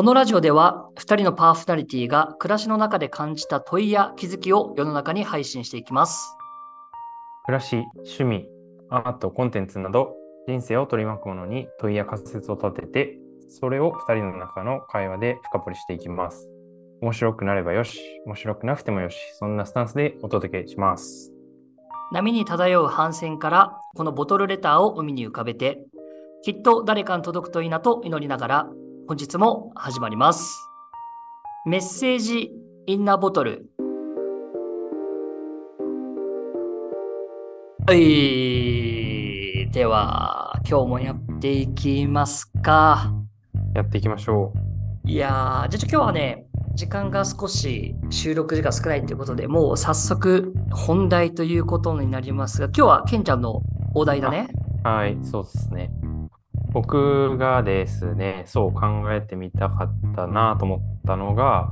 このラジオでは2人のパーソナリティが暮らしの中で感じた問いや気づきを世の中に配信していきます。暮らし、趣味、アート、コンテンツなど人生を取り巻くものに問いや仮説を立てて、それを2人の中の会話で深掘りしていきます。面白くなればよし、面白くなくてもよし、そんなスタンスでお届けします。波に漂う帆船からこのボトルレターを海に浮かべて、きっと誰かに届くといいなと祈りながら、本日も始まります。メッセージインナーボトル。はい。では、今日もやっていきますか。やっていきましょいやー、じゃあ今日はね、時間が少し収録時間少ないということで、もう早速本題ということになりますが、今日はケンちゃんのお題だね。う。はい、そうですね。僕がですね、そう考えてみたかったなと思ったのが、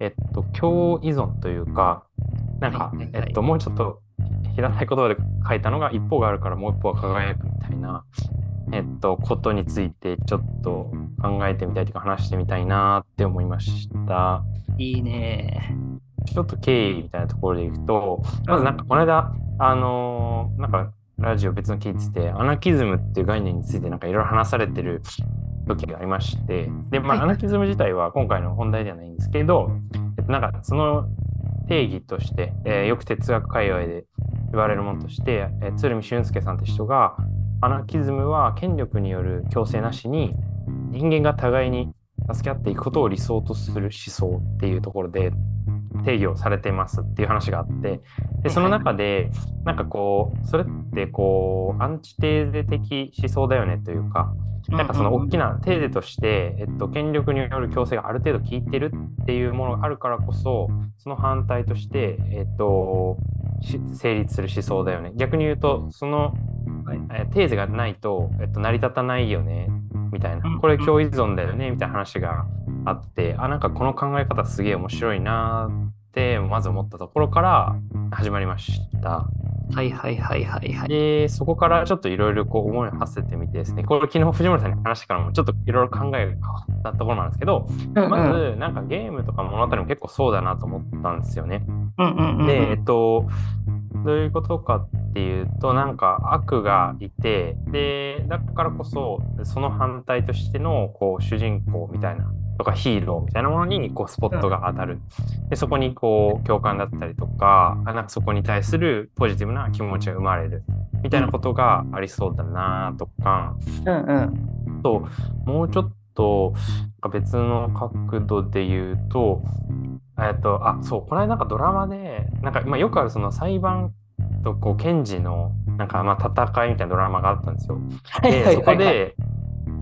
えっと、共依存というか、なんかはいはい、はいえっと、もうちょっと平たい言葉で書いたのが、一方があるからもう一方は輝くみたいな、えっと、ことについてちょっと考えてみたいというか話してみたいなって思いました。いいね。ちょっと経緯みたいなところでいくと、まずなんかこの間、あのーなんかラジオ別の聞いてて、アナキズムっていう概念についてなんかいろいろ話されてる時がありまして、で、まあ、はい。アナキズム自体は今回の本題ではないんですけど、えっと、なんかその定義として、えーよく哲学界隈で言われるものとして、えー鶴見俊介さんって人が、アナキズムは権力による強制なしに人間が互いに助け合っていくことを理想とする思想っていうところで定義をされてますっていう話があってでその中でなんかこうそれってこうアンチテーゼ的思想だよねというかなんかその大きなテーゼとして、えっと、権力による強制がある程度効いてるっていうものがあるからこそその反対として、えっと、し成立する思想だよね。逆に言うとその、はい。えーテーゼがないと、えっと、成り立たないよねみたいうんなこれ共依存だよねみたいな話があってあなんかこの考え方すげえ面白いなってまず思ったところから始まりました。はいはいはいはいはい。で、そこからちょっといろいろこう思いを馳せてみてですね、これ昨日藤森さんに話してからもちょっといろいろ考えが変わったところなんですけど、うんまずなんかゲームとか物語も結構そうだなと思ったんですよね。うんうんうんで、えっと、どういうことかっていうと、なんか悪がいて、で、だからこそ、その反対としてのこう主人公みたいな、とかヒーローみたいなものにこうスポットが当たる。で、そこにこう共感だったりとか、あなんかそこに対するポジティブな気持ちが生まれる。みたいなことがありそうだなとか、うんうん。と、もうちょっと別の角度で言うと、えっと、あ、そう、この間なんかドラマで、なんか、まあ、よくあるその裁判とこう検事のなんかまあ戦いみたいなドラマがあったんですよ。で、そこで、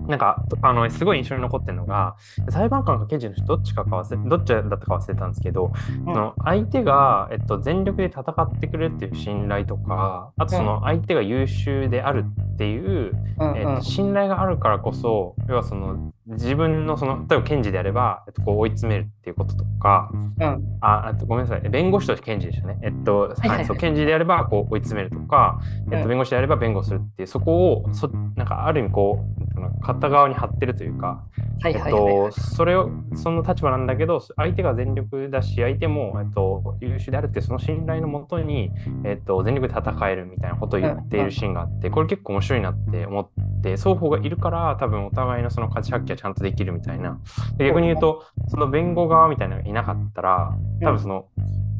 なんか、あの、すごい印象に残ってるのが、裁判官か検事の人どっちかか忘れ、どっちだったか忘れたんですけど、その相手が、えっと、全力で戦ってくれるっていう信頼とか、あとその相手が優秀であるっていう、うん。えっと、信頼があるからこそ、要はその自分のその、例えば検事であれば、えっと、こう追い詰めるっていうこととか、うん。あ、あとごめんなさい、弁護士として検事でしたね。えっと、はいそう検事であればこう追い詰めるとか、えっと、うん弁護士であれば弁護するっていう、そこをそ、なんかある意味こう、片側に張ってるというか、はいえっと、それを、その立場なんだけど、相手が全力だし、相手も、えっと、優秀であるってその信頼のもとに、えっと、全力で戦えるみたいなことを言っているシーンがあって、これ結構面白いなって思って、双方がいるから、多分お互いのその価値発揮がちゃんとできるみたいな。で逆に言うと、その弁護側みたいなのがいなかったら、多分その、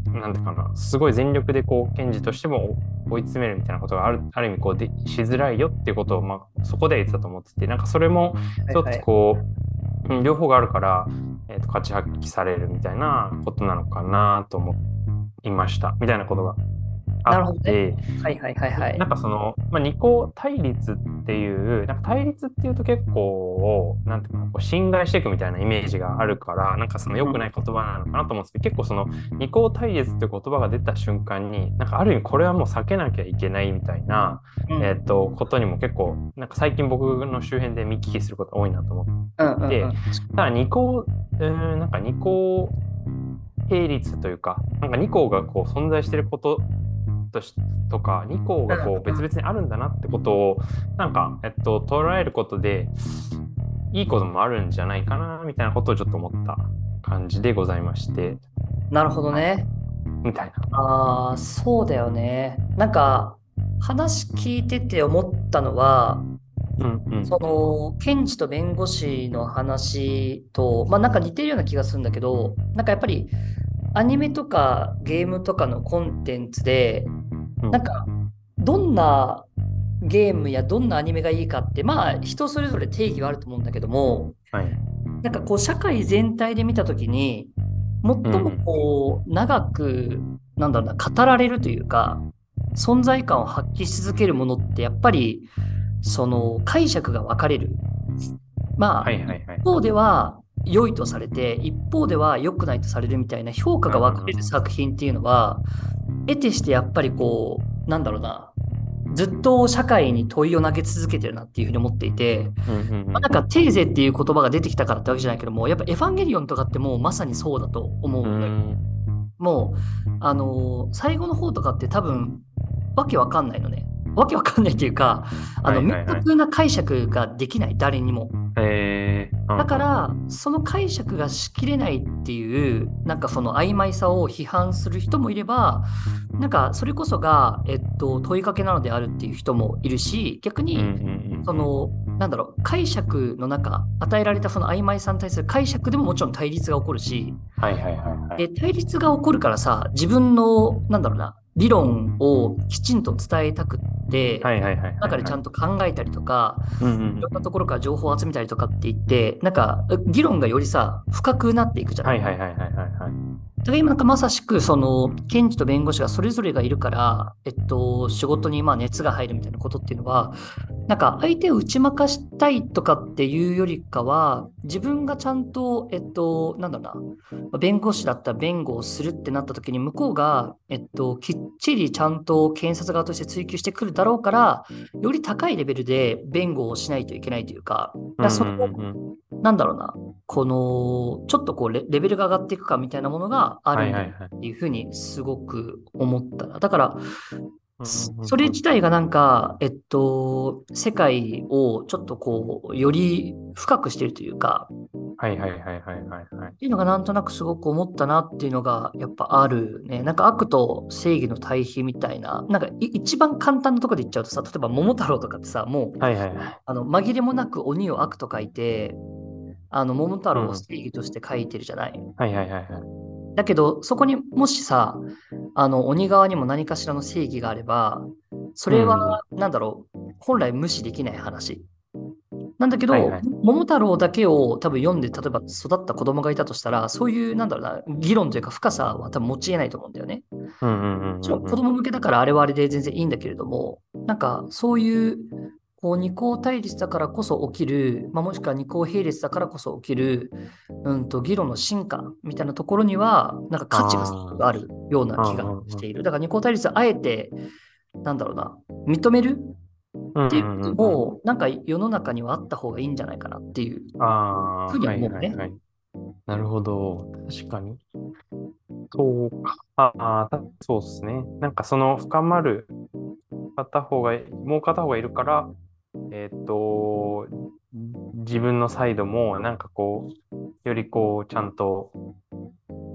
なんていうかな、すごい全力でこう、検事としても追い詰めるみたいなことがあるある意味こうでしづらいよっていうことを、まあ、そこで言ってたと思ってて、なんかそれも、ちょっとこう、うん両方があるから、えー、と価値発揮されるみたいなことなのかなと思いました。みたいなことがなるほどあって、はいはいはいはい。なんかその、まあ、二項対立っていうなんか対立っていうと結構なんていうかなこう侵害していくみたいなイメージがあるからなんかその良くない言葉なのかなと思うんですけど、結構その二項対立っていう言葉が出た瞬間になんかある意味これはもう避けなきゃいけないみたいな、うん。えー、とことにも結構なんか最近僕の周辺で見聞きすることが多いなと思って。うんうんうん。でただ二項、うーん、なんか二項並立というか、なんか二項がこう存在していることとしとか、二項がこう別々にあるんだなってことを、なんか、えっと、捉えることで、いいこともあるんじゃないかなみたいなことをちょっと思った感じでございまして、なるほどね。みたいな。ああ、そうだよね。なんか、話聞いてて思ったのは、うんうん。その、検事と弁護士の話と、まあなんか似てるような気がするんだけど、なんかやっぱり、アニメとかゲームとかのコンテンツで、うんなんか、どんなゲームやどんなアニメがいいかって、まあ人それぞれ定義はあると思うんだけども、はい。なんかこう社会全体で見たときに、最もこう長く、なんだろうな、語られるというか、存在感を発揮し続けるものって、やっぱり、その解釈が分かれる。まあ、はいはいはい一。方では良いとされて、一方では良くないとされるみたいな評価が分かれる作品っていうのは、得てしてやっぱりこう、なんだろうな、ずっと社会に問いを投げ続けてるなっていうふうに思っていて、まあ、なんかテーゼっていう言葉が出てきたからってわけじゃないけども、やっぱエヴァンゲリオンとかってもうまさにそうだと思う。んもう、あのー最後の方とかって多分、わけわかんないのね。わけわかんないっていうか、あの、明確な解釈ができない、誰にも。えー、だから、その解釈がしきれないっていう、なんかその曖昧さを批判する人もいれば、なんかそれこそが、えっと、問いかけなのであるっていう人もいるし、逆に、その、なんだろう、解釈の中、与えられたその曖昧さに対する解釈でももちろん対立が起こるし、はいはいはいはい。で、対立が起こるからさ、自分の、なんだろうな、理論をきちんと伝えたくって。中でちゃんと考えたりとか、いろんなところから情報を集めたりとかって言って、なんか、議論がよりさ、深くなっていくじゃな。はいだから今なんかまさしく、その、検事と弁護士がそれぞれがいるから、えっと、仕事にまあ熱が入るみたいなことっていうのは、なんか相手を打ち負かしたいとかっていうよりかは、自分がちゃんと、えっと、なんだろうな、弁護士だったら弁護をするってなった時に、向こうが、えっと、きっちりちゃんと検察側として追及してくるだろうから、より高いレベルで弁護をしないといけないというか、そこなんだろうな、この、ちょっとこうレ、レベルが上がっていくかみたいなものがある。っていうふうにすごく思ったな。だから、それ自体がなんか、えっと、世界をちょっとこう、より深くしているというか、はいはいはいはいはいはい。っていうのがなんとなくすごく思ったなっていうのがやっぱあるね。なんか悪と正義の対比みたいな、なんかい一番簡単なところで言っちゃうとさ、例えば桃太郎とかってさ、もうはいはいはい。あの紛れもなく鬼を悪と書いて、あの桃太郎を正義として書いてるじゃない。はいはいはいはい。だけど、そこにもしさ、あの鬼側にも何かしらの正義があれば、それは、なんだろう、本来無視できない話。なんだけど、はいはい桃太郎だけを多分読んで、例えば育った子供がいたとしたら、そういう、なんだろうな、議論というか深さは多分持ち得ないと思うんだよね。うんうんうんうんもちろん子供向けだからあれはあれで全然いいんだけれども、なんかそういうこう二項対立だからこそ起きる、まあ、もしくは二項並列だからこそ起きる、うん、と議論の進化みたいなところには、なんか価値があるような気がしている。だから二項対立はあえて、なんだろうな、認める？っていうことも、なんか世の中にはあった方がいいんじゃないかなっていう。ふうには思ねいうはいはい。なるほど。確かに。そうか。ああ、たそうですね。なんかその深まる片方が、もう片方がいるから、えっ、と、自分のサイドもなんかこう、よりこう、ちゃんと、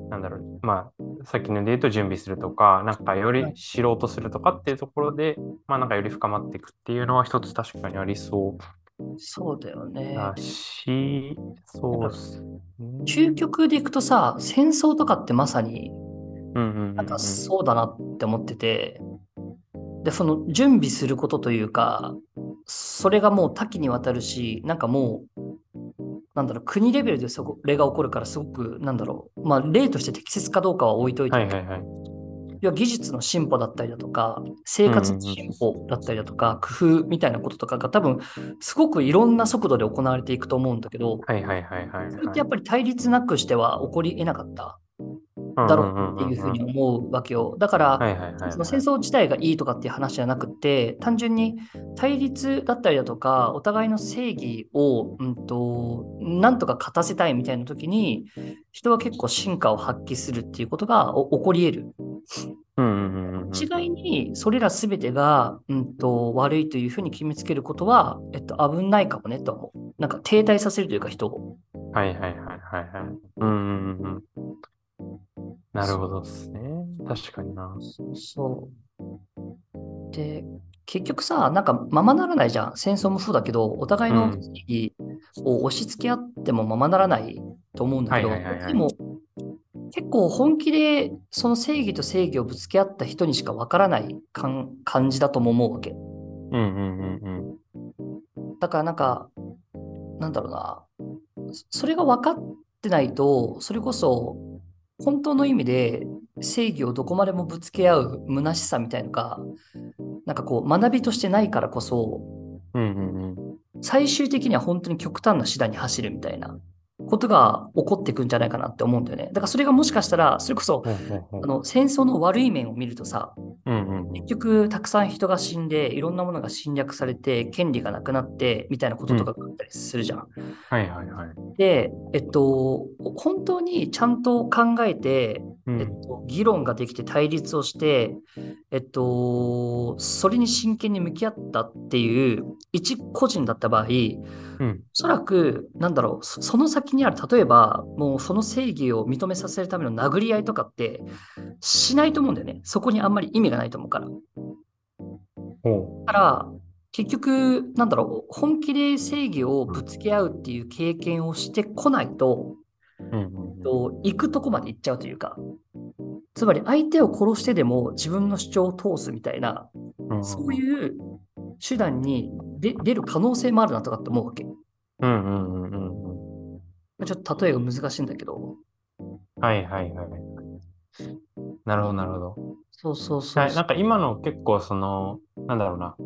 なんだろう、まあ、さっきので言うと準備するとか、なんかより知ろうとするとかっていうところで、まあなんかより深まっていくっていうのは一つ確かにありそうそうだよね。だし、そうっすね。究極でいくとさ、戦争とかってまさになんかそうだなって思ってて、で、その準備することというか、それがもう多岐にわたるし、なんかもう、なんだろう、国レベルでそこれが起こるから、すごく、なんだろう、まあ、例として適切かどうかは置いといて、はいはいはい。要は技術の進歩だったりだとか、生活の進歩だったりだとか、工夫みたいなこととかが多分、すごくいろんな速度で行われていくと思うんだけど、はいはいはいはい、はい。それってやっぱり対立なくしては起こり得なかった？だろうっていうふうに思うわけよ。だから。その戦争自体がいいとかっていう話じゃなくて、単純に対立だったりだとか、お互いの正義を、うんと、なんとか勝たせたいみたいな時に、人は結構進化を発揮するっていうことがお起こり得る。うんうんうんうん。一概にそれら全てが、うんと、悪いというふうに決めつけることは、えっと、危ないかもねと思う。なんか停滞させるというか人を。はいはいはいはいはい。うんうんうんうん。なるほどですね。確かにな。そう。で、結局さ、なんかままならないじゃん。戦争もそうだけど、お互いのうん正義を押し付け合ってもままならないと思うんだけど、でも結構本気でその正義と正義をぶつけ合った人にしかわからない感感じだとも思うわけ。うんうんうんうん。だからなんか、なんだろうな、そそれが分かってないと、それこそ本当の意味で正義をどこまでもぶつけ合う虚しさみたいのが、なんかこう学びとしてないからこそ、うんうんうん。最終的には本当に極端な手段に走るみたいなことが起こってくんじゃないかなって思うんだよね。だからそれがもしかしたら、それこそあの戦争の悪い面を見るとさ、結局たくさん人が死んで、いろんなものが侵略されて、権利がなくなってみたいなこととかがあったりするじゃん。はいはいはい。で、えっと、本当にちゃんと考えて、うんえっと、議論ができて対立をして、えっと、それに真剣に向き合ったっていう一個人だった場合、うんおそらく、なんだろう、そその先にある、例えば、もうその正義を認めさせるための殴り合いとかってしないと思うんだよね。そこにあんまり意味がないと思うから。ほだから、結局、なんだろう、本気で正義をぶつけ合うっていう経験をしてこないと、う。うんうんうん。と行くとこまで行っちゃうというか、つまり相手を殺してでも自分の主張を通すみたいな、うんそういう手段に出出る可能性もあるなとかって思うわけ。うんうんうんうんうん。ちょっと例えが難しいんだけど、はいはいはい。なるほどなるほど。そうそうそうはい、なんか今の結構その、なんだろうな、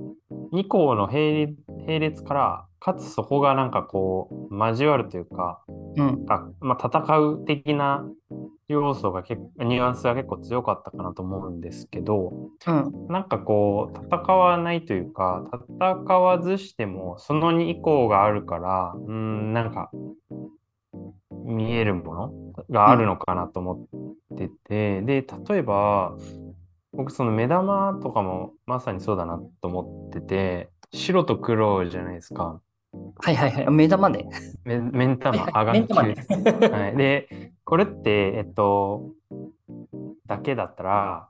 2項の並列並列から、かつそこがなんかこう、交わるというか、うん、あまあ、戦う的な要素が結構、ニュアンスが結構強かったかなと思うんですけど、うん、なんかこう、戦わないというか、戦わずしても、その2以降があるから、うーん、なんか、見えるものがあるのかなと思ってて、で、例えば、僕その目玉とかもまさにそうだなと思ってて、白と黒じゃないですか。はいはいはい、目玉ね。め目ん玉、はいあがんはい目玉ね。はい、で、これって、えっと、だけだったら、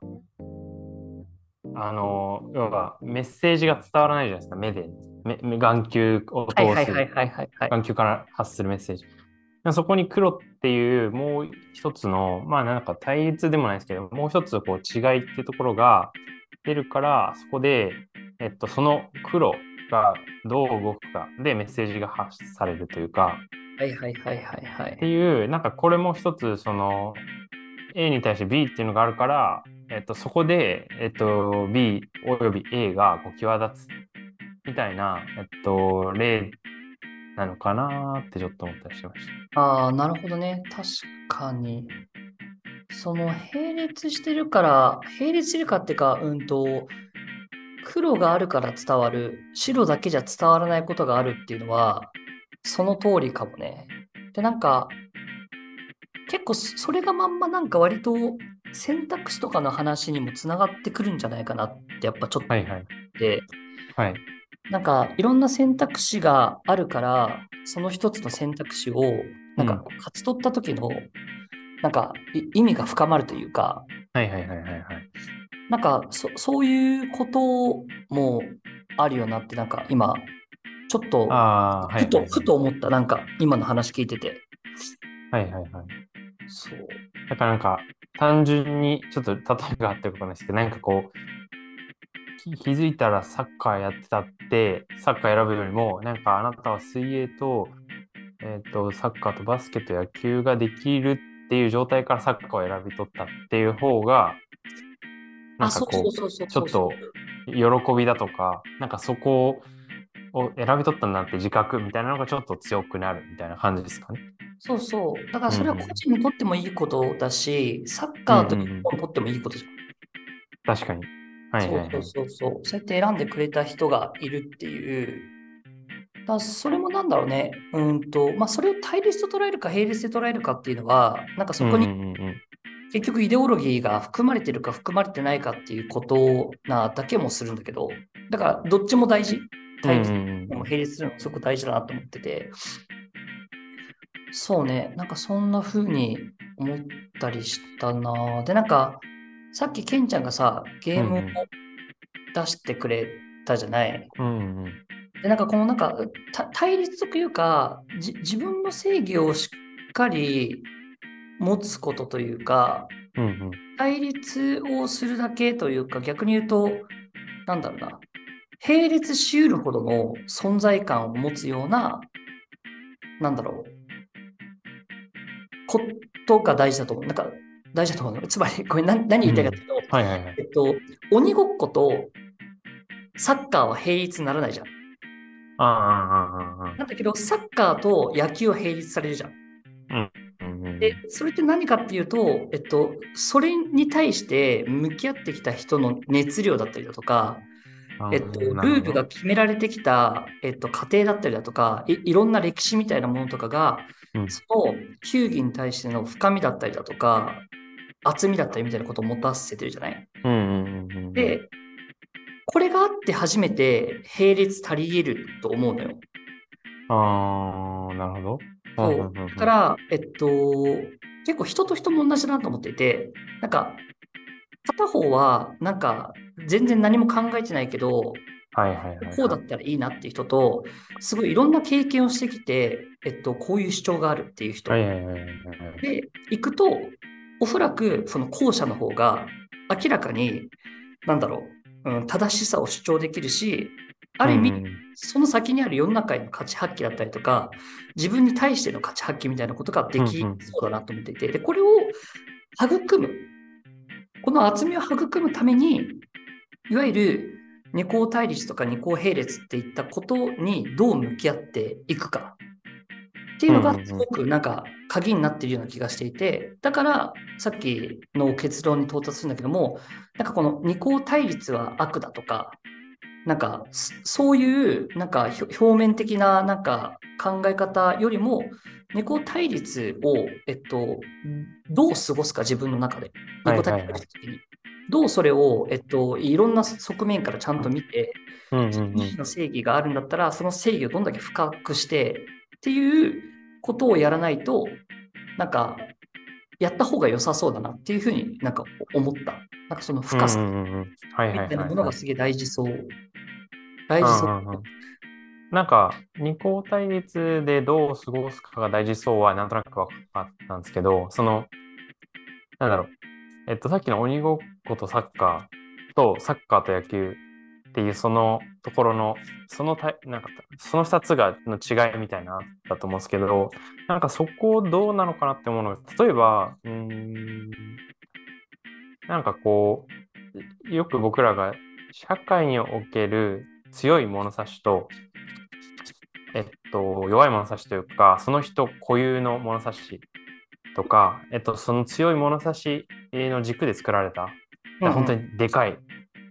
あの、要はメッセージが伝わらないじゃないですか、目で。目目眼球を通す。眼球から発するメッセージ。そこに黒っていうもう一つの、まあなんか対立でもないですけど、もう一つこう違いっていうところが出るから、そこで、えっと、その黒がどう動くかでメッセージが発されるというか、はいはいはいはいはってい。いう、なんかこれも一つ、その、A に対して B っていうのがあるから、えっと、そこで、えっと、B および A がこう際立つみたいな、えっと、例なのかなってちょっと思ったりしました。ああ、なるほどね。確かに。その並列してるから、並列してるかっていうか、うんと、黒があるから伝わる、白だけじゃ伝わらないことがあるっていうのは、その通りかもね。で、なんか、結構そそれがまんまなんか割と選択肢とかの話にもつながってくるんじゃないかなってやっぱちょっとはいはい。で、はい。なんかいろんな選択肢があるから、その一つの選択肢をなんか勝ち取った時の、なんかい意味が深まるというか、はいはいはいはいはい。なんかそそういうこともあるよなって、なんか今、ちょっとふと、はいふと思った、なんか今の話聞いてて。はいはいはい。そう。だからなんか、単純に、ちょっと例えがあってことないですけど、なんかこう、き気づいたらサッカーやってたって、サッカー選ぶよりも、なんかあなたは水泳と、えっ、と、サッカーとバスケと野球ができるっていう状態からサッカーを選び取ったっていう方が、なあ、んかこそうちょっとう、喜びだとか、なんかそこを選び取ったんだって自覚みたいなのがちょっと強くなるみたいな感じですかね。そうそう。だからそれは個人にとってもいいことだし、サッカーと日本にとってもいいことじゃん。確かに。はいはいはい。そうそうそうそう。そうやって選んでくれた人がいるっていう。だそれもなんだろうね。うんと、まあそれを対立と捉えるか並列で捉えるかっていうのは、なんかそこにうんうんうんうん結局イデオロギーが含まれてるか含まれてないかっていうことなだけもするんだけど、だからどっちも大事。対立並列するのすごく大事だなと思ってて、そうね、なんかそんな風に思ったりしたな。で、なんか、さっきケンちゃんがさ、ゲームを出してくれたじゃない？うんうんで、なんかこのなんかた対立というか、じ自分の正義をしっかり持つことというか、うんうん対立をするだけというか、逆に言うと、なんだろうな、並列しうるほどの存在感を持つような、なんだろう、ことが大事だと思う。なんか、大事だと思うの。つまり、これ何何言いたいかというと、はいはいはいえっと、鬼ごっことサッカーは並列にならないじゃん。ああなんだけど、サッカーと野球は並列されるじゃん。うんうんで、それって何かっていうと、えっと、それに対して向き合ってきた人の熱量だったりだとか、えっと、ルールが決められてきた、えっと、過程だったりだとかい、いろんな歴史みたいなものとかが、うん。その球技に対しての深みだったりだとか、厚みだったりみたいなことを持たせてるじゃない？うんうんうんうんで、これがあって初めて並列足り得ると思うのよ。ああなるほどそう。だから、えっと、結構人と人も同じだなと思っていて、なんか、片方は、なんか、全然何も考えてないけど、こうだったらいいなっていう人と、すごいいろんな経験をしてきて、えっと、こういう主張があるっていう人。で行くと、おそらくその後者の方が明らかに、なんだろう、うん、正しさを主張できるし、ある意味、うん。うんその先にある世の中への価値発揮だったりとか、自分に対しての価値発揮みたいなことができうんうん。そうだなと思っていて、で、これを育む、この厚みを育むために、いわゆる二項対立とか二項並列っていったことにどう向き合っていくか。っていうのうんうんうん。がすごくなんか鍵になっているような気がしていて、だからさっきの結論に到達するんだけども、なんかこの二項対立は悪だとか、なんかそそういうなんか表面的ななんか考え方よりも、二項対立を、えっと、どう過ごすか自分の中で。はい二項対立した時に。どうそれを、えっと、いろんな側面からちゃんと見て、うんうんうん自身の正義があるんだったら、その正義をどんだけ深くしてっていうことをやらないと、なんか、やった方が良さそうだなっていうふうになんか思った。なんかその深さみたいなものはいがすげえ大事そう。大事そう。うんうんうんなんか、二項対立でどう過ごすかが大事そうはなんとなく分かったんですけど、その、なんだろう、えっと、さっきの鬼ごっことサッカーとサッカーと野球っていうそのところの、そのたなんかその2つがの違いみたいなだと思うんですけど、なんかそこどうなのかなって思うのが、例えば、うん、なんかこう、よく僕らが社会における強い物差しと、えっと、弱い物差しというか、その人固有の物差しとか、えっと、その強い物差しの軸で作られた、うんうん。本当にでかい、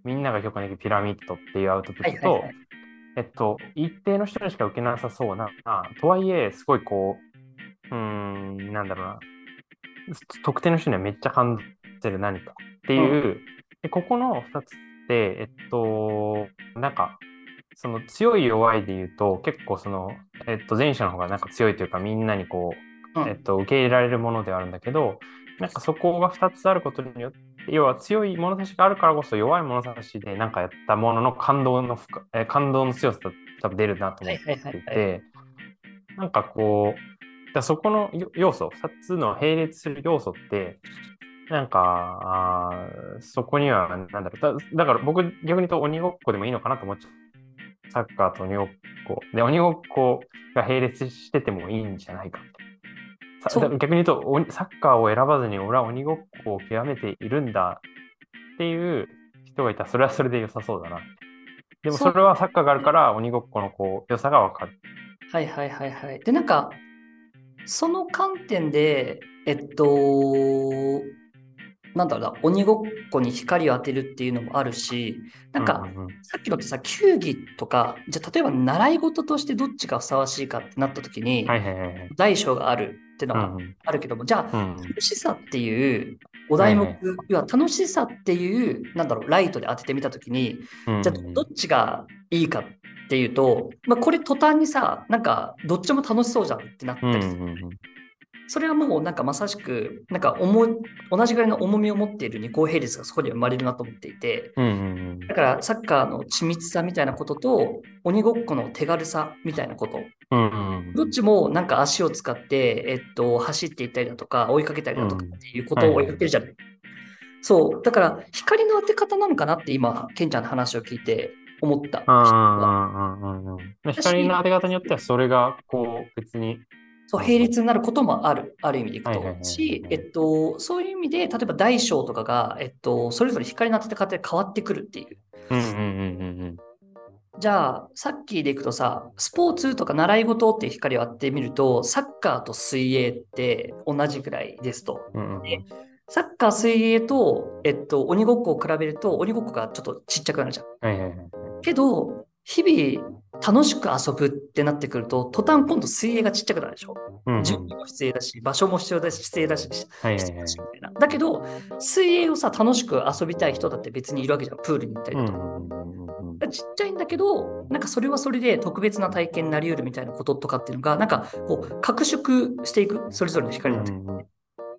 みんなが評価できるピラミッドっていうアウトプットと、はいはいはい。えっと、一定の人にしか受けなさそうな、とはいえ、すごいこう、うーん、なんだろうな、特定の人にはめっちゃ感じてる何かっていう、でここの2つって、えっと、なんか、その強い弱いで言うと、結構その、えっと、前者の方がなんか強いというか、みんなにこう、うん。えっと、受け入れられるものではあるんだけど、なんかそこが2つあることによって、要は強い物差しがあるからこそ弱い物差しでなんかやったものの感動の深えー感動の強さが多分出るなと思っていはいはいはいはて、なんかこう、だそこのよ要素、2つの並列する要素って、なんか、あーそこには、なんだろう。だ、だから僕逆に言うと鬼ごっこでもいいのかなと思っちゃう。サッカーと鬼ごっこ。で、鬼ごっこが並列しててもいいんじゃないか逆に言うと、おサッカーを選ばずに俺は鬼ごっこを極めているんだっていう人がいたら、それはそれで良さそうだな。でもそれはサッカーがあるから鬼ごっこのこう良さがわかる。はいはいはいはい。で、なんか、その観点で、えっと、なんだろうな、鬼ごっこに光を当てるっていうのもあるし、なんか、うううん。さっきのってさ、球技とか、じゃあ例えば習い事としてどっちがふさわしいかってなった時に、はいはいはいはい。大小があるっていうのがうんうん。あるけども、じゃあ、うん楽しさっていうお題目、はい要は楽しさっていう、なんだろう、ライトで当ててみたときに、うんじゃあどっちがいいかっていうと、まあ、これ途端にさ、なんかどっちも楽しそうじゃんってなったうんうりする。んそれはもうなんかまさしく、なんか同じぐらいの重みを持っている二項並列がそこには生まれるなと思っていて、うんうんだからサッカーの緻密さみたいなことと、鬼ごっこの手軽さみたいなこと、うんうんどっちもなんか足を使って、えっと、走っていったりだとか、追いかけたりだとかっていうことをやってるじゃない。そう、だから光の当て方なのかなって今、ケンちゃんの話を聞いて思った。うんうんうんうんうん光の当て方によってはそれがこう別にそう、並列になることもある、ある意味でいくと。し、えっと、そういう意味で、例えば大小とかが、えっと、それぞれ光の当て方で変わってくるっていう。うんうんうんうんじゃあ、さっきでいくとさ、スポーツとか習い事っていう光を当ててみると、サッカーと水泳って同じぐらいですと。うんうんでサッカー、水泳と、えっと、鬼ごっこを比べると、鬼ごっこがちょっとちっちゃくなるじゃん。はいはいはいけど、日々楽しく遊ぶってなってくると、途端今度水泳がちっちゃくなるでしょ？うんうん準備も必要だし、場所も必要だし、必要だし、はいはいはいだしみたいな。だけど、水泳をさ、楽しく遊びたい人だって別にいるわけじゃん。プールに行ったりとか。んうんちっちゃいんだけど、なんかそれはそれで特別な体験になり得るみたいなこととかっていうのが、なんかこう、拡縮していく、それぞれの光になってうんうん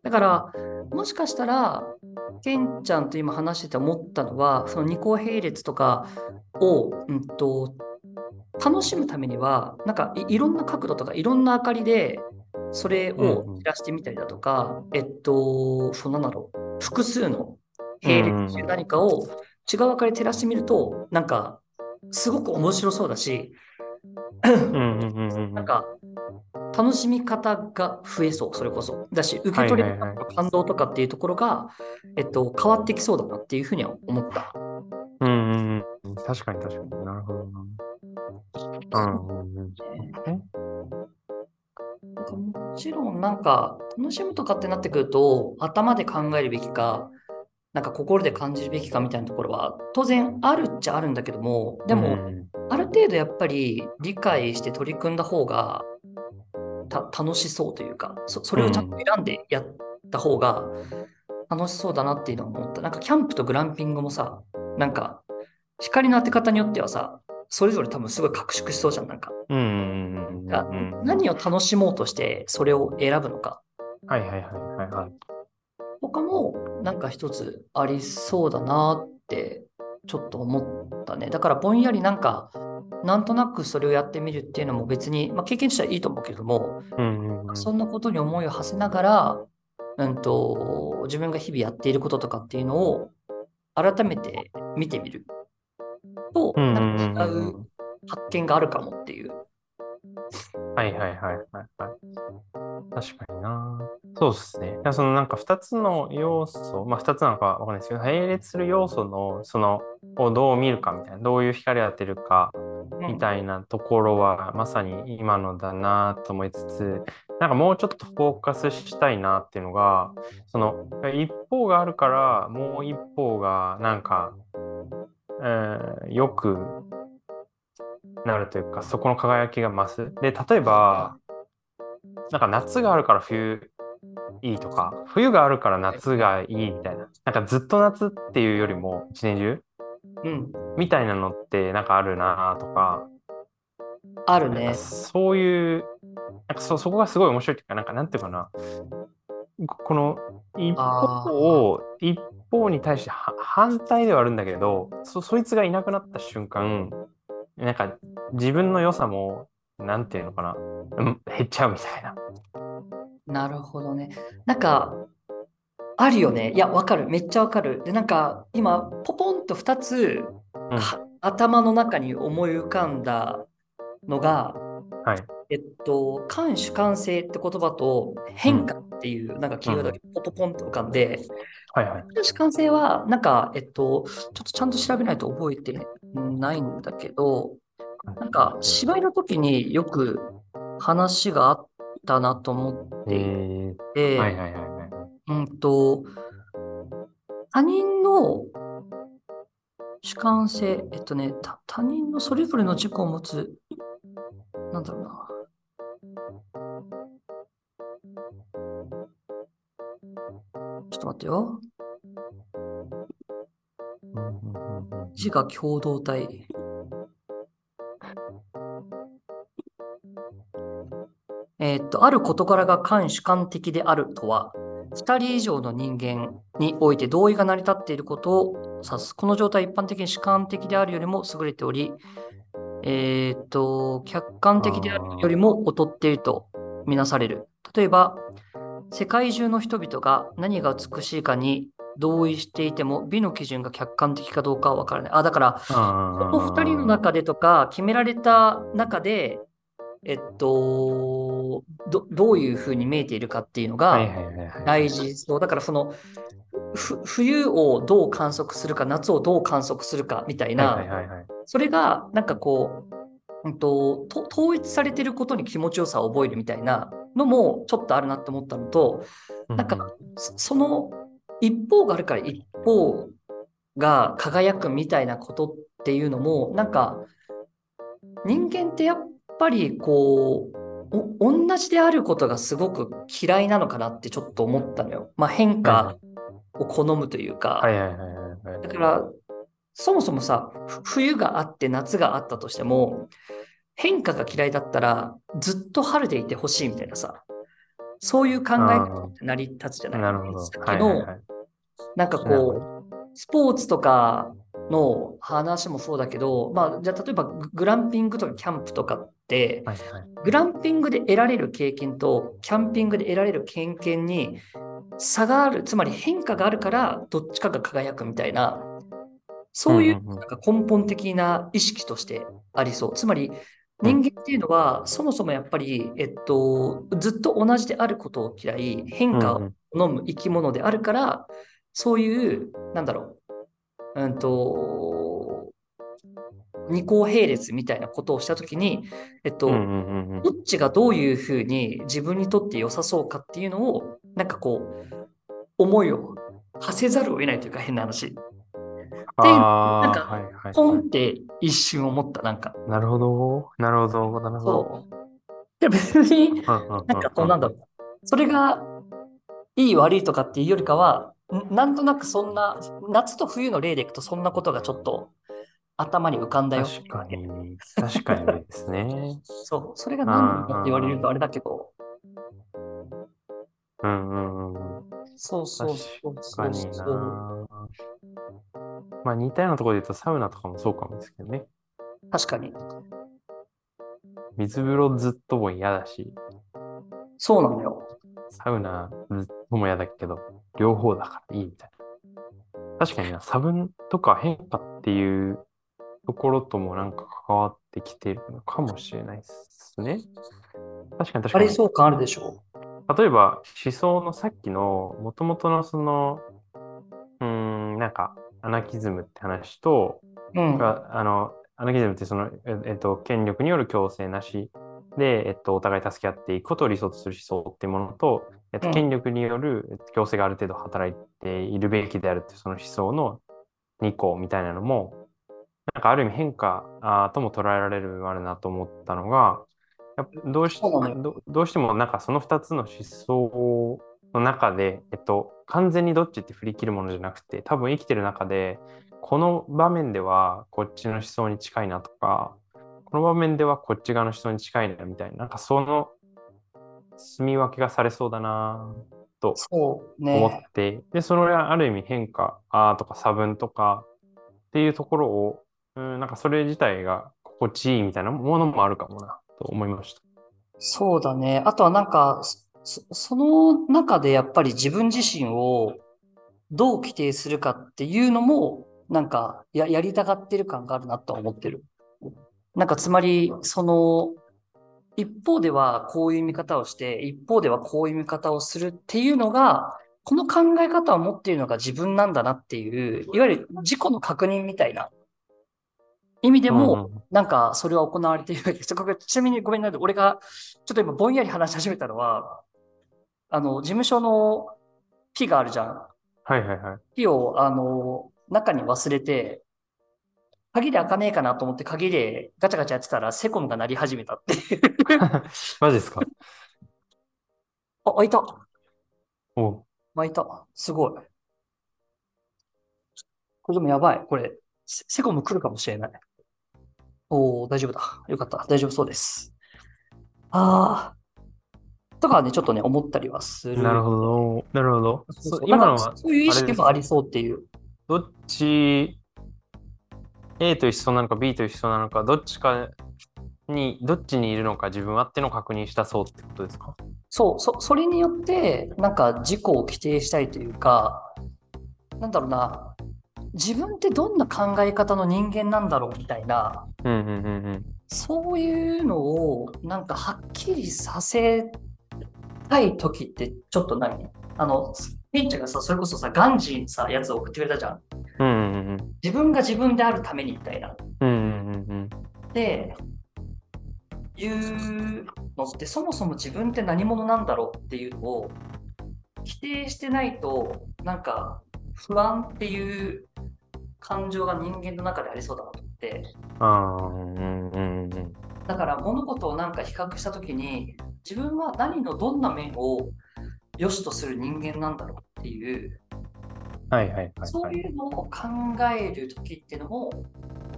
だから、もしかしたら、ケンちゃんと今話してて思ったのは、その二項並列とかを、うんと、楽しむためには、なんかいいろんな角度とかいろんな明かりで、それうんうん。を照らしてみたりだとか、えっと、そうなんだろう、複数の並列してる何かを違う明かりで照らしてみると、なんか、すごく面白そうだし、うんうんうんうんなんか、楽しみ方が増えそう、それこそ。だし、受け取りはいはいは感動とかっていうところが、えっと、変わってきそうだなっていうふうには思った。うんうんうん。確かに確かに。なるほどな。うん。もちろん、なんか、楽しむとかってなってくると、頭で考えるべきか、なんか心で感じるべきかみたいなところは、当然あるっちゃあるんだけども、でも、うんある程度やっぱり理解して取り組んだ方がた楽しそうというかそ、それをちゃんと選んでやった方が楽しそうだなっていうのを思った。なんかキャンプとグランピングもさ、なんか光の当て方によってはさ、それぞれ多分すごい拡縮しそうじゃん。なんか、うんうんうんうんがうん何を楽しもうとしてそれを選ぶのかはいはいはいはいはいとかもなんか一つありそうだなってちょっと思ったね。だからぼんやりなんかなんとなくそれをやってみるっていうのも別に、まあ、経験としてはいいと思うけれども、うんうんうんそんなことに思いを馳せながら、うんと、自分が日々やっていることとかっていうのを改めて見てみると、うんうんなんうんか違うんう発見があるかもっていう。はいはいはいはいはい。確かにな。そうですね。そのなんか2つの要素、まあ2つなのかわかんないですけど、並列する要素のそのをどう見るかみたいな、どういう光当てるかみたいなところはまさに今のだなと思いつつ、なんかもうちょっとフォーカスしたいなっていうのが、その一方があるからもう一方がなんか、うん、よくなるというか、そこの輝きが増す。で、例えば、なんか夏があるから冬いいとか、冬があるから夏がいいみたいな。なんかずっと夏っていうよりも一年中うん、みみたいなのってなんかあるなとか、あるね。そういう、なんかそそこがすごい面白いっていうか、なんかなんていうかな、ここの一方を、一方に対しては反対ではあるんだけどそ、そいつがいなくなった瞬間、なんか自分の良さも、なんていうのかな、うん減っちゃうみたいな。なるほどね。なんか、あるよね。いや、わかる。めっちゃわかる。で、なんか、今、ポポンと2つ、うんは頭の中に思い浮かんだのが、はい。えっと、感主観性って言葉と変化っていうなんかキーワードがポポポンと浮かんで、はいはい。感主観性はなんか、えっと、ちょっとちゃんと調べないと覚えてないんだけど、なんか芝居の時によく話があったなと思っていえて、ー、はいはいはいはい。うんと、他人の主観性、えっとね、た他人のそれぞれの自己を持つ、なんだろうな。ちょっと待ってよ。自我共同体。え、っと、ある事柄が間主観的であるとは、2人以上の人間において同意が成り立っていることを指す。この状態一般的に主観的であるよりも優れており、えー、っと、客観的であるよりも劣っているとみなされる。例えば、世界中の人々が何が美しいかに同意していても、美の基準が客観的かどうかは分からない。あ、だから、そこの2人の中でとか、決められた中で、えっと、どどういうふうに見えているかっていうのが。大事そう。だからその、ふ冬をどう観測するか、夏をどう観測するかみたいな。それがなんかこう、うんと、と統一されてることに気持ちよさを覚えるみたいなのもちょっとあるなって思ったのと、なんかそその一方があるから一方が輝くみたいなことっていうのもなんか人間ってやっぱりこうお同じであることがすごく嫌いなのかなってちょっと思ったのよ。まあ、変化を好むというか。だからそもそもさふ冬があって夏があったとしても変化が嫌いだったらずっと春でいてほしいみたいなさそういう考え方って成り立つじゃないなるほど。さっきのはいはいはい。なんかこうスポーツとかの話もそうだけど、まあ、じゃあ例えばググランピングとかキャンプとかってはいはい。グランピングで得られる経験とキャンピングで得られる経験に差がある、つまり変化があるからどっちかが輝くみたいな、そういううんうんうんなんか根本的な意識としてありそう。つまり人間っていうのはそもそもやっぱり、えっと、ずっと同じであることを嫌い、変化を好む生き物であるから、そういう、なんだろう、うんと、二項並列みたいなことをしたときに、えっと、どっちがどういうふうに自分にとって良さそうかっていうのを、なんかこう、思いを馳せざるを得ないというか変な話。なんかはいはいポンはって一瞬思った、なんか。い。なるほど。なるほど。なるほど。そう。で別に、なんかこうなんだろう。それがいい悪いとかっていうよりかは、んなんとなくそんな、夏と冬の例でいくとそんなことがちょっと頭に浮かんだよ。確かに。確かにですね。そう。それが何なのかって言われるとあれだけど、うんうんうんうん。そうそうそう確かに。まあ似たようなところで言うとサウナとかもそうかもですけどね。確かに。水風呂ずっとも嫌だし、そうなのよ。サウナずっとも嫌だけど、両方だからいいみたいな。確かにな、差分とか変化っていうところともなんか関わってきてるのかもしれないですね。確かに確かにあり。そう感あるでしょ例えば思想のさっきのもともとのそのうーんなんかアナキズムって話と、う。うん。があのアナキズムってその、ええっと、権力による強制なしで、えっと、お互い助け合っていくことを理想とする思想っていうものと、えっと、うん権力によるえっと強制がある程度働いているべきであるっていうその思想の2項みたいなのもなんかある意味変化あーとも捉えられるあるなと思ったのがやどうしそうなのよどどうしてもなんかその2つの思想の中で、えっと、完全にどっちって振り切るものじゃなくて多分生きてる中でこの場面ではこっちの思想に近いなとかこの場面ではこっち側の思想に近いなみたいななんかその住み分けがされそうだなと思っね。て、で、それはある意味変化あーとか差分とかっていうところを、うん、なんかそれ自体が心地いいみたいなものもあるかもなと思いました。そうだね。あとはなんか、そその中でやっぱり自分自身をどう規定するかっていうのも、なんかややりたがってる感があるなとは思ってる。なんかつまり、その、一方ではこういう見方をして、一方ではこういう見方をするっていうのが、この考え方を持っているのが自分なんだなっていう、いわゆる自己の確認みたいな意味でも、うんなんかそれは行われているわけです。ちなみにごめんなさい。俺がちょっと今ぼんやり話し始めたのは、あの、事務所のピがあるじゃん。はいはいはい。ピを、あの、中に忘れて、鍵で開かねえかなと思って鍵でガチャガチャやってたらセコムが鳴り始めたって。マジですか？あ、開いた。お開いた。すごい。これでもやばい。これ、セセコム来るかもしれない。おー、大丈夫だ。よかった。大丈夫そうです。ああ。とかはね、ちょっとね、思ったりはする。なるほど。なるほど。そう今のはそういう意識もありそうっていう。どっち A と一緒なのか B と一緒なのか、どっちかに、どっちにいるのか自分はってのを確認したそうってことですか？そう、そ、それによって、なんか自己を規定したいというか、なんだろうな、自分ってどんな考え方の人間なんだろうみたいな、うんうんうんうん。そういうのをなんかはっきりさせたい時ってちょっと何あの、ピンちゃんがさ、それこそさ、ガンジーにさ、やつを送ってくれたじゃん。うんうん自分が自分であるためにみたいな。うん。うんうんうんで、いうのってそもそも自分って何者なんだろうっていうのを否定してないとなんか不安っていう感情が人間の中でありそうだなと思ってああ、うんうんうん。だから物事をなんか比較した時に自分は何のどんな面を良しとする人間なんだろうっていうはいはいはい、はい。そういうのを考える時っていうのも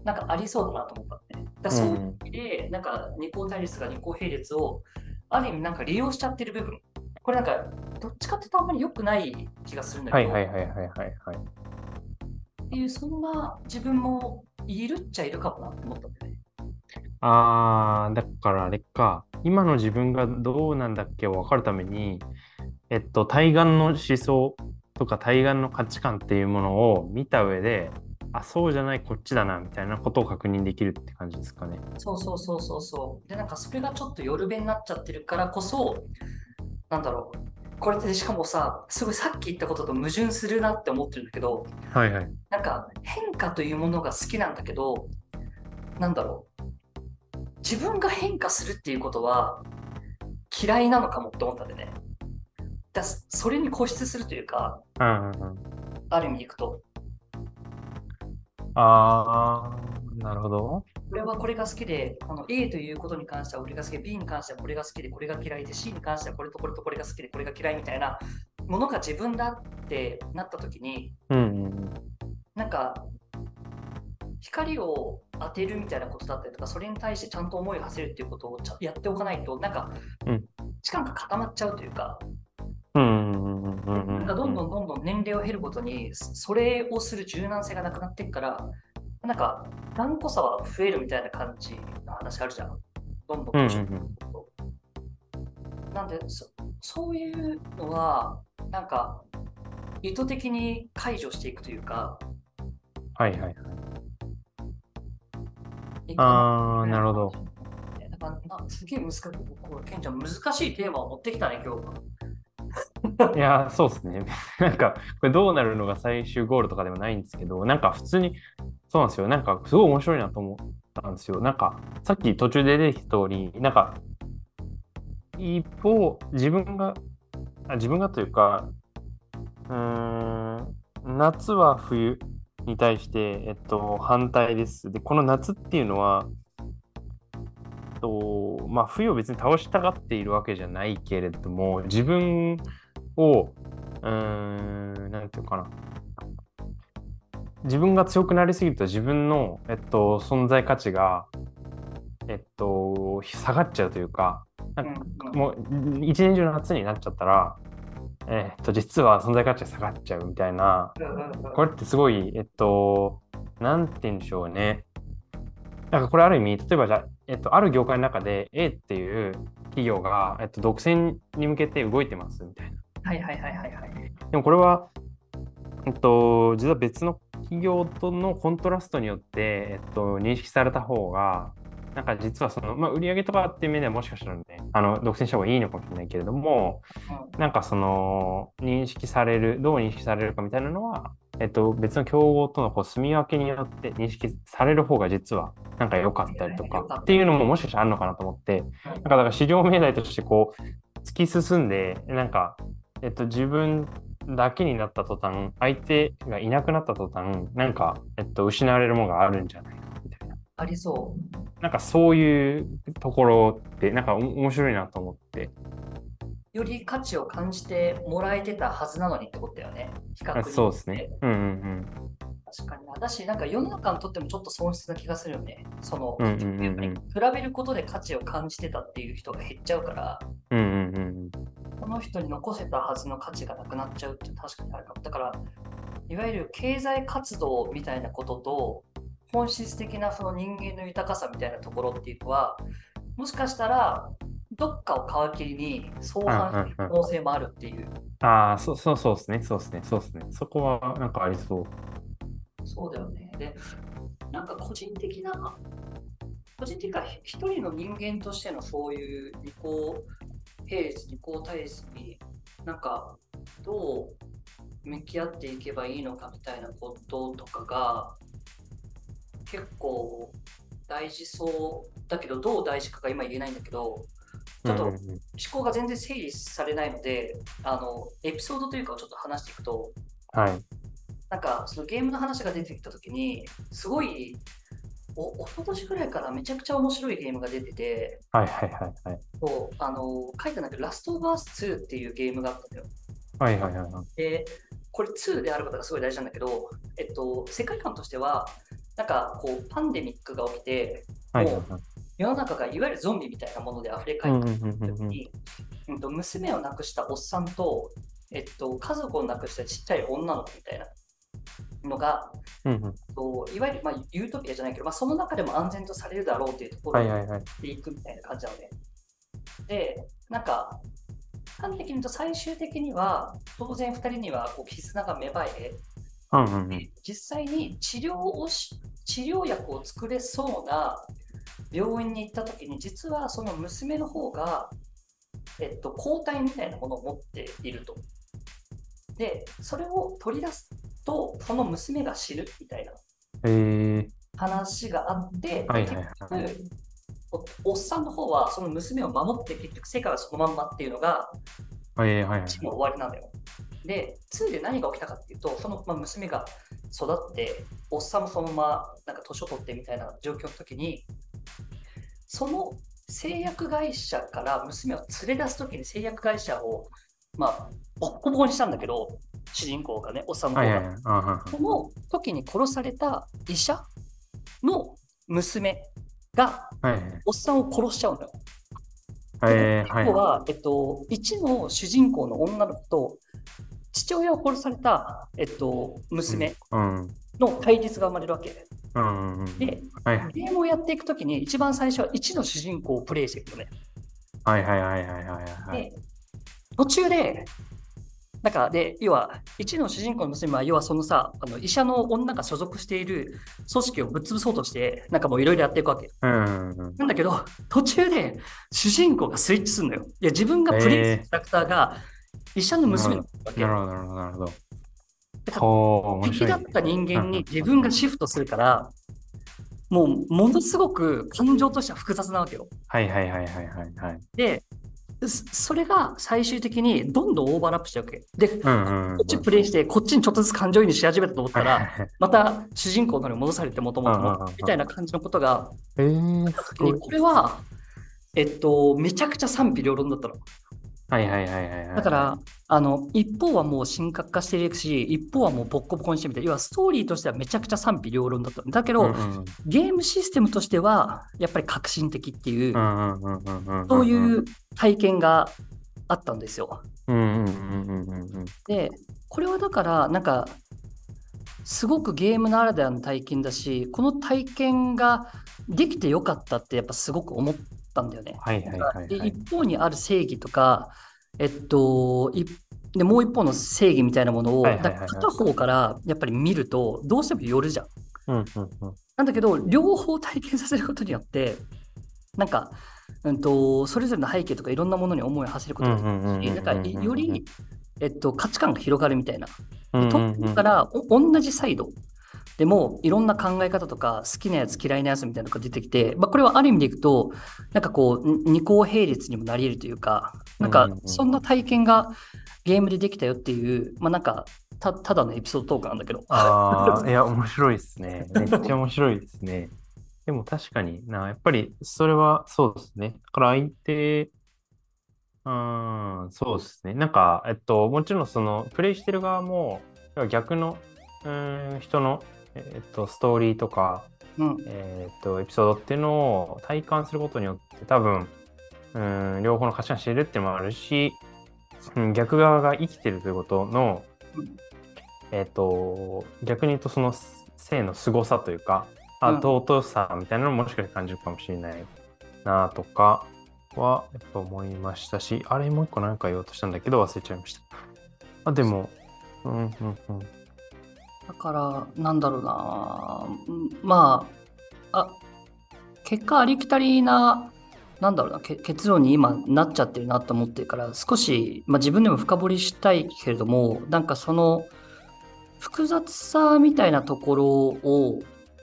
なんかありそうだなと思ったね、だそういう意味で、なんか二項対立が二項並列をある意味なんか利用しちゃってる部分、これなんかどっちかっていうとあんまり良くない気がするんだけど、はいはいはいはいはいはい。っていうそんな自分もいるっちゃいるかもなって思ったんでね。ああ、だからあれか。今の自分がどうなんだっけを分かるために、えっと、対岸の思想とか対岸の価値観っていうものを見た上で、あ、そうじゃない、こっちだな、みたいなことを確認できるって感じですかね。そうそうそうそうそう。で、なんかそれがちょっと夜べになっちゃってるからこそ、なんだろう。これってしかもさ、すごいさっき言ったことと矛盾するなって思ってるんだけど、はいはい。なんか変化というものが好きなんだけど、なんだろう。自分が変化するっていうことは嫌いなのかもって思ったんでね。だそれに固執するというか、うんうんうん。ある意味でいくと、ああ、なるほど。俺はこれが好きで、あの A ということに関しては俺が好き、B に関してはこれが好きで、これが嫌いで、C に関してはこれとこれとこれが好きで、これが嫌いみたいなものが自分だってなった時に、うんうん。なんか、光を当てるみたいなことだったりとか、それに対してちゃんと思いを馳せるっていうことをちゃやっておかないと、なんか、うん時間が固まっちゃうというか、なんかどんどんどんどん年齢を経るごとに、それをする柔軟性がなくなっていくから、なんか、頑固さは増えるみたいな感じの話あるじゃん。どんどんうんうんなんでそ、そういうのは、なんか、意図的に解除していくというか、はいはいはい。ああ、なるほど。なんかなすげえ難しい、これケンちゃん難しいテーマを持ってきたね、今日は。いや、そうですね。なんか、これどうなるのが最終ゴールとかでもないんですけど、なんか普通に、そうなんですよ。なんか、すごい面白いなと思ったんですよ。なんか、さっき途中で出てきた通り、なんか、一方、自分が、あ自分がというか、うーん、夏は冬に対して、えっと、反対です。で、この夏っていうのは、とまあ、冬を別に倒したがっているわけじゃないけれども、自分を、うーん、なんていうかな。自分が強くなりすぎると自分の、えっと、存在価値が、えっと、下がっちゃうというか、なんかうんもう一年中夏になっちゃったら、えっと、実は存在価値が下がっちゃうみたいな、これってすごい、えっと、なんて言うんでしょうね。なんかこれある意味、例えばじゃあ、えっと、ある業界の中で A っていう企業が、えっと、独占に向けて動いてますみたいな。はいはいはいはいはい。でもこれは、えっと、実は別の企業とのコントラストによって、えっと、認識された方が、なんか実はその、まあ、売上とかっていう面ではもしかしたらね、あの、独占した方がいいのかもしれないけれども、なんかその、認識される、どう認識されるかみたいなのは、えっと、別の競合とのこう住み分けによって認識される方が実はなんか良かったりとかっていうのももしかしたらあるのかなと思って、なんかだから市場命題としてこう突き進んで、なんか、えっと、自分だけになった途端、相手がいなくなった途端、なんか、えっと、失われるものがあるんじゃないかみたいな。ありそう。なんかそういうところって、なんかお面白いなと思って。より価値を感じてもらえてたはずなのにってことだよね。比較そうですね。うんうん確かにな。だし、なんか世の中にとってもちょっと損失な気がするよね。その、うんうんうんうん比べることで価値を感じてたっていう人が減っちゃうから、うんうんうんこの人に残せたはずの価値がなくなっちゃうって確かにあるかも。だから、いわゆる経済活動みたいなことと、本質的なその人間の豊かさみたいなところっていうのは、もしかしたら、どっかを皮切りに相反する可能性もあるっていう。ああ、そうそうそうですね。そうですね。そうですね。そこはなんかありそう。そうだよね。で、なんか個人的な、個人的な一人の人間としてのそういう二項並列、二項対立に、なんかどう向き合っていけばいいのかみたいなこととかが結構大事そうだけど、どう大事かが今言えないんだけど、ちょっと思考が全然整理されないので、あのエピソードというかをちょっと話していくと、はい。なんかそのゲームの話が出てきたときに、すごい、お一昨年ぐらいからめちゃくちゃ面白いゲームが出てて、はいはいはいはい。そうあの書いたんだけど、ラストオブアース2っていうゲームがあったんだよ。はいはいはいはい。で、これ2であることがすごい大事なんだけど、えっと、世界観としては、なんかこう、パンデミックが起きて、はいはいはい。世の中がいわゆるゾンビみたいなもので溢れ返ってうんうんうんうんうん。時に、うんと娘を亡くしたおっさんと、えっと、家族を亡くしたちっちゃい女の子みたいなのが、うんうんといわゆる、まあ、ユートピアじゃないけど、まあ、その中でも安全とされるだろうというところにはいはいはい。でいくみたいな感じなので。で、なんか、端的に言うと最終的には、当然2人にはこう絆が芽生え、うんうんうん。実際に治療をし、治療薬を作れそうな病院に行ったときに、実はその娘の方が、えっと、抗体みたいなものを持っていると。で、それを取り出すと、その娘が死ぬみたいなえ話があって、ー、はいはいはい。結局おおっさんの方はその娘を守って結局世界はそのまんまっていうのがはいはいはい。1の終わりなのよ。で、2で何が起きたかっていうと、その、まあ、娘が育って、おっさんもそのままなんか年を取ってみたいな状況の時に、その製薬会社から娘を連れ出す時に製薬会社を、まあ、ボッコボコにしたんだけど、主人公がね、おっさんの方が。その時に殺された医者の娘が。おっさんを殺しちゃうのよ。えー、はえっと、1の主人公の女の子と父親を殺された、えっと、娘の対立が生まれるわけ。うんうん。で、はいはいゲームをやっていくときに一番最初は1の主人公をプレイしていくのね。はいはいはいはいはいはい。で、途中で、なんかで、要は、1の主人公の娘は、要はそのさ、あの医者の女が所属している組織をぶっ潰そうとして、なんかもういろいろやっていくわけ。うんうんうん。なんだけど、途中で主人公がスイッチするのよ。いや、自分がプレイするキャラクターが医者の娘なわけ。なるほどなるほどなるほど。だから敵。だった人間に自分がシフトするから、もうものすごく感情としては複雑なわけよ。はいはいはいはいはいはい。で、そそれが最終的にどんどんオーバーラップしちゃうわけ。で、こうんうんうん。っちプレイして、こっちにちょっとずつ感情移入し始めたと思ったら、また主人公のに戻されてもともとみたいな感じのことが、えー。これは、えっと、めちゃくちゃ賛否両論だったの。はいはいはいはいはい。だから、あの、一方はもう神格化していくし、一方はもうボッコボコにしてみたいな。要はストーリーとしてはめちゃくちゃ賛否両論だったの。だけど、うんうんゲームシステムとしては、やっぱり革新的っていう。そういう体験があったんですよ。で、これはだから、なんか、すごくゲームならではの体験だし、この体験ができてよかったって、やっぱすごく思ったんだよね。はいはいはいはい。で一方にある正義とか、えっと、いでもう一方の正義みたいなものを、片方からやっぱり見ると、どうしても寄るじゃん。うんうんうん。なんだけど、両方体験させることによって、なんか、うんと、それぞれの背景とかいろんなものに思いを馳せることができるし、なんかより、えっと、価値観が広がるみたいな。うんトップからお同じサイドでもいろんな考え方とか好きなやつ嫌いなやつみたいなのが出てきて、まあ、これはある意味でいくとなんかこう二項並列にもなり得るというかなんかそんな体験がゲームでできたよっていうまあなんかたただのエピソードトークなんだけどああ、いや、面白いですね。めっちゃ面白いですね。でも確かにな、やっぱりそれはそうですね。だから相手、うーん、そうですね。なんか、えっと、もちろんその、プレイしてる側も、逆の、うーん、人のえっと、ストーリーとか、うん。えっと、エピソードっていうのを体感することによって多分、うん、両方の価値観知れるっていうのもあるし、うん、逆側が生きてるということのうん、えっと、逆に言うとその性の凄さというか、あうん尊さみたいなのももしかして感じるかもしれないなとかはやっぱ思いましたし、あれもう一個何か言おうとしたんだけど忘れちゃいました。あ、でも、うんうんうん。だから、なんだろうな、まあ、あ、結果ありきたりな、なんだろうな、結論に今なっちゃってるなと思ってるから、少し、まあ、自分でも深掘りしたいけれども、なんかその、複雑さみたいなところを、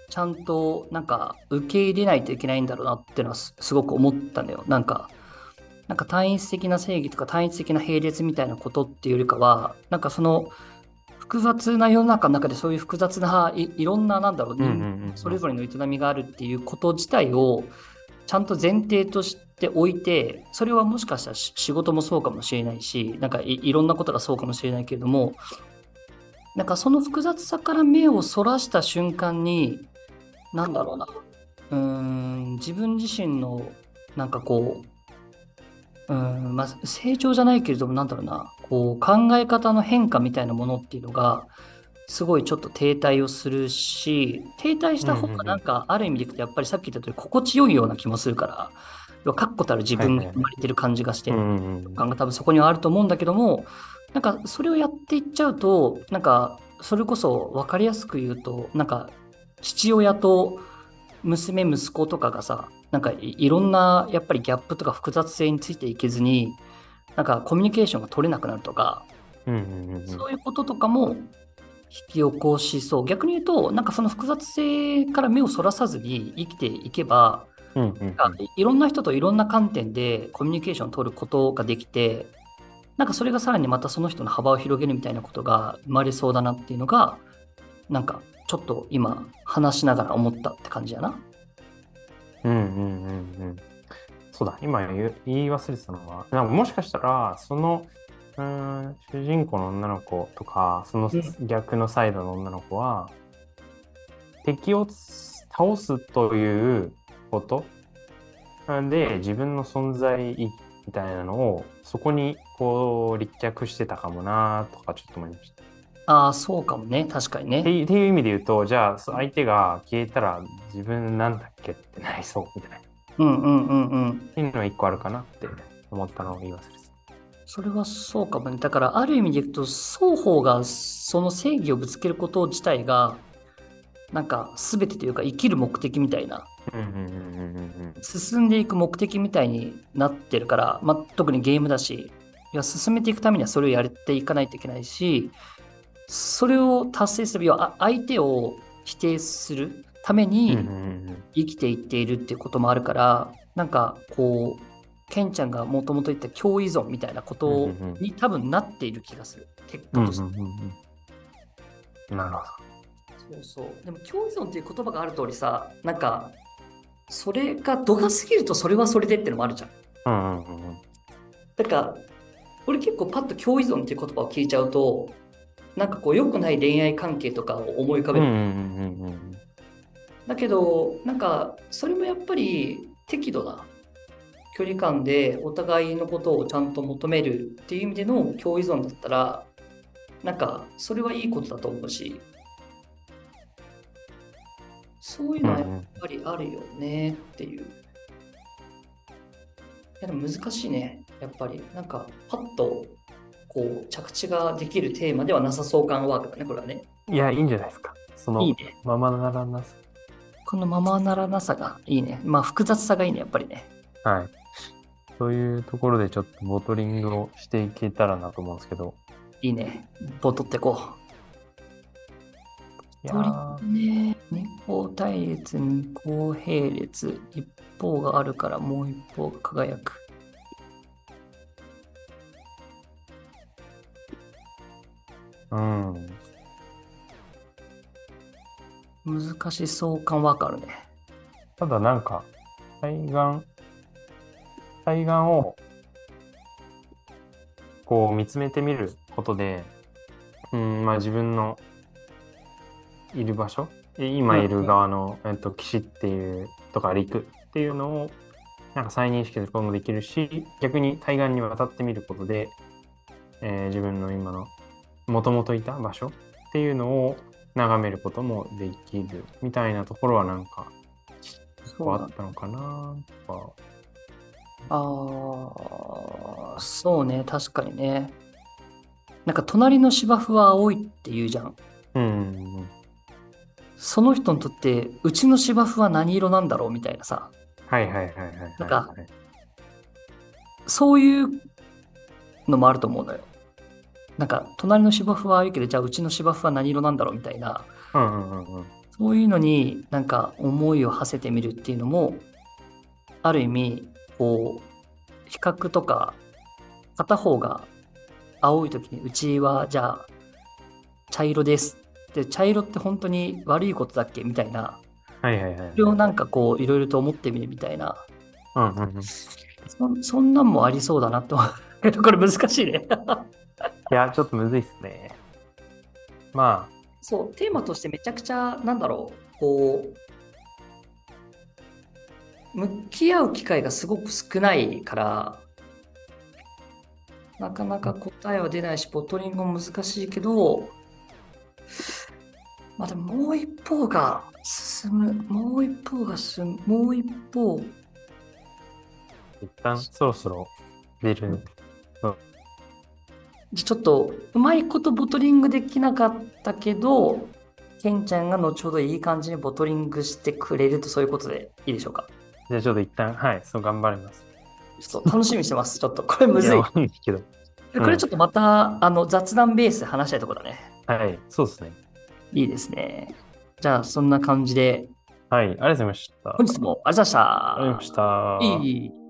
ちゃんとなんか受け入れないといけないんだろうなっていうのはすごく思ったんだよ。なんか、なんか単一的な正義とか単一的な並列みたいなことっていうよりかは、なんかその複雑な世の中の中でそういう複雑ないいろんななんだろう、うんうんうん。それぞれの営みがあるっていうこと自体をちゃんと前提としておいて、それはもしかしたらし仕事もそうかもしれないし、なんかいいろんなことがそうかもしれないけれども、なんかその複雑さから目をそらした瞬間に、なんだろうな、うーん、自分自身のなんかこう、うーん、まあ、成長じゃないけれども、なんだろうな、こう考え方の変化みたいなものっていうのが、すごいちょっと停滞をするし、停滞した方がなんかある意味でいくと、やっぱりさっき言った通り心地よいような気もするから、要は確固たる自分が生まれてる感じがして、感が多分そこにはあると思うんだけども、なんかそれをやっていっちゃうと、なんかそれこそ分かりやすく言うと、なんか父親と娘、息子とかがさ、なんかいいろんなやっぱりギャップとか複雑性についていけずに、なんかコミュニケーションが取れなくなるとか、うんうんうんうんそういうこととかも引き起こしそう。逆に言うと、なんかその複雑性から目をそらさずに生きていけば、うんうんうんいろんな人といろんな観点でコミュニケーションを取ることができて、なんかそれがさらにまたその人の幅を広げるみたいなことが生まれそうだなっていうのが、なんかちょっと今話しながら思ったって感じやな。うんうんうんうん。そうだ、今言い忘れてたのは、なんかもしかしたら、その、うーん、主人公の女の子とか、そのうん逆のサイドの女の子は、敵を倒すということ？で、自分の存在みたいなのを、そこにこう立脚してたかもなとかちょっと思いました。ああ、そうかもね。確かにね。っていうっていう意味で言うと、じゃあ相手が消えたら自分なんだっけってなりそうみたいな。うんうんうんうん。っていうのは一個あるかなって思ったのを言い忘れてそれはそうかもね。だからある意味でいくと、双方がその正義をぶつけること自体が、なんか全てというか生きる目的みたいなた。うんうんうんうんうん進んでいく目的みたいになってるから、まあ、特にゲームだし、いや進めていくためにはそれをやっていかないといけないし、それを達成する、要はあ相手を否定するためうん。に生きていっているっていうこともあるから、なんかこう、ケンちゃんがもともと言った共依存みたいなことに多分なっている気がする。結果として。うんなるほそうそう。でも共依存っていう言葉がある通りさ、なんか、それが度が過ぎるとそれはそれでってのもあるじゃん。ど。うんうんうんうんなんか、俺結構パッと共依存っていう言葉を聞いちゃうと、なんかこう良くない恋愛関係とかを思い浮かべる。うんうんうんうんだけど、なんか、それもやっぱり適度な距離感でお互いのことをちゃんと求めるっていう意味での共依存だったら、なんか、それはいいことだと思うし、そういうのはやっぱりあるよねっていう。いやでも難しいね、やっぱり。なんか、パッとこう着地ができるテーマではなさそう感ワークだね、これはね。いや、いいんじゃないですか。そのいいね。ままならなさ。このままならなさがいいね。まあ複雑さがいいね、やっぱりね。はい。そういうところでちょっとボトリングをしていけたらなと思うんですけど。いいね。ボトってこう。いやボトーリングね。二項対立、二項並列。一方があるからもう一方が輝く。うん。難しそう感わかるね。ただなんか、対岸、対岸をこう見つめてみることで、うん、まあ自分のいる場所今いる側の、えっと、岸っていうとか陸っていうのをなんか再認識することもできるし逆に対岸に渡ってみることで、えー自分の今のもともといた場所っていうのを眺めることもできるみたいなところはなんかそうだあったのかなとか。ああ、そうね、確かにね。なんか隣の芝生は青いって言うじゃん。うんうんうん。その人にとって、うちの芝生は何色なんだろうみたいなさ、はいはいはいはいはい。なんかそういうのもあると思うのよ。なんか、隣の芝生は青いけど、じゃあうちの芝生は何色なんだろうみたいな、うんうんうんうん。そういうのになんか思いを馳せてみるっていうのも、ある意味、こう、比較とか、片方が青い時に、うちはじゃあ茶色です。で、茶色って本当に悪いことだっけみたいな、はいはいはい。それをなんかこう、いろいろと思ってみるみたいな、うんうんうん。いそそんなんもありそうだなって思うけど、これ難しいね。や、ちょっとむずいっすね。まそう、テーマとしてめちゃくちゃ、なんだろう、こう、向き合う機会がすごく少ないから、なかなか答えは出ないし、ボトリングも難しいけど、まあでももう一方が進む、もう一方が進む、もう一方、あ、一旦そろそろ出る。ちょっとうまいことボトリングできなかったけど、ケンちゃんが後ほどいい感じにボトリングしてくれるとそういうことでいいでしょうか？じゃあちょっと一旦、はい、そう頑張ります。ちょっと楽しみにしてます。ちょっとこれむずい。やいけど。これちょっとまた、あの雑談ベースで話したいところだね。はい、そうですね。いいですね。じゃあそんな感じで、はい、ありがとうございました。本日もありがとうございました。ありがとうございました。いい